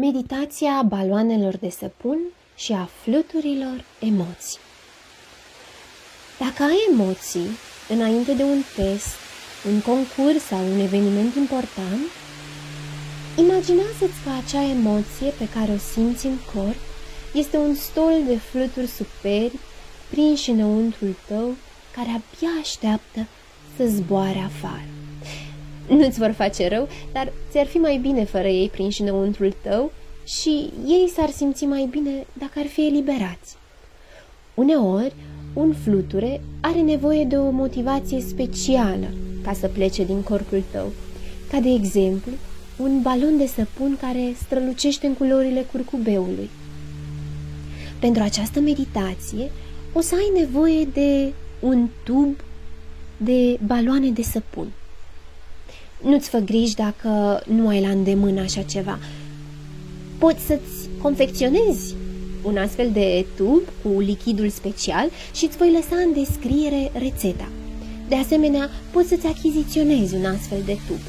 Meditația baloanelor de săpun și a fluturilor emoții. Dacă ai emoții înainte de un test, un concurs sau un eveniment important, imaginează-ți că acea emoție pe care o simți în corp este un stol de fluturi superbi prinși înăuntrul tău care abia așteaptă să zboare afară. Nu-ți vor face rău, dar ți-ar fi mai bine fără ei prinși înăuntrul tău și ei s-ar simți mai bine dacă ar fi eliberați. Uneori, un fluture are nevoie de o motivație specială ca să plece din corpul tău, ca de exemplu un balon de săpun care strălucește în culorile curcubeului. Pentru această meditație o să ai nevoie de un tub de baloane de săpun. Nu-ți fă griji dacă nu ai la îndemână așa ceva. Poți să-ți confecționezi un astfel de tub cu lichidul special și îți voi lăsa în descriere rețeta. De asemenea, poți să-ți achiziționezi un astfel de tub.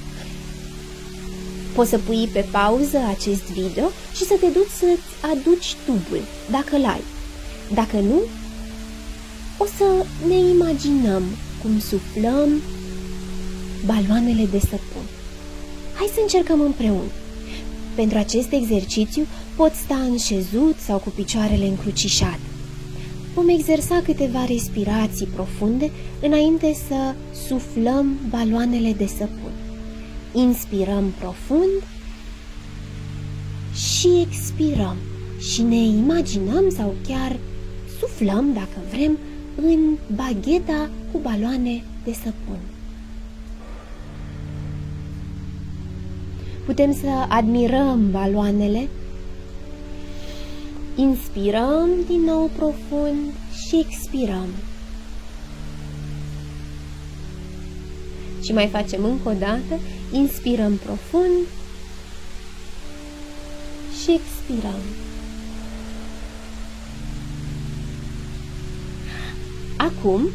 Poți să pui pe pauză acest video și să te duci să-ți aduci tubul, dacă l-ai. Dacă nu, o să ne imaginăm cum suflăm baloanele de săpun. Hai să încercăm împreună. Pentru acest exercițiu poți sta înșezut sau cu picioarele încrucișate. Vom exersa câteva respirații profunde înainte să suflăm baloanele de săpun. Inspirăm profund și expirăm și ne imaginăm sau chiar suflăm, dacă vrem, în bagheta cu baloane de săpun. Putem să admirăm baloanele, inspirăm din nou profund și expirăm. Și mai facem încă o dată, inspirăm profund și expirăm. Acum,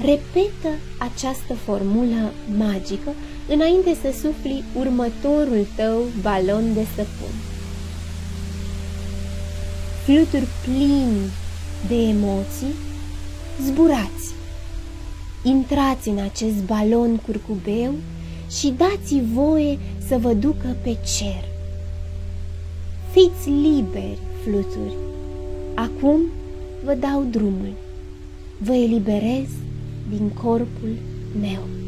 repetă această formulă magică înainte să sufli următorul tău balon de săpun. Fluturi plini de emoții, zburați. Intrați în acest balon curcubeu și dați voie să vă ducă pe cer. Fiți liberi, fluturi. Acum vă dau drumul. Vă eliberez din corpul meu.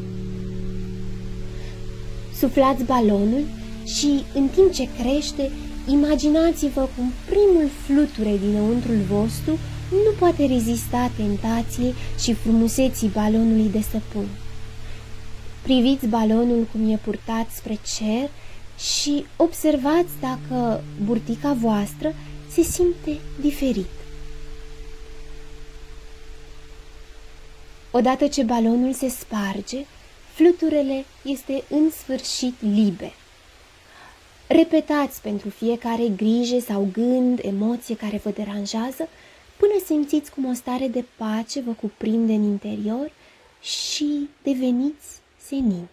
Suflați balonul și, în timp ce crește, imaginați-vă cum primul fluture dinăuntrul vostru nu poate rezista tentației și frumuseții balonului de săpun. Priviți balonul cum e purtat spre cer și observați dacă burtica voastră se simte diferit. Odată ce balonul se sparge, fluturele este în sfârșit liber. Repetați pentru fiecare grijă sau gând, emoție care vă deranjează, până simțiți cum o stare de pace vă cuprinde în interior și deveniți senin.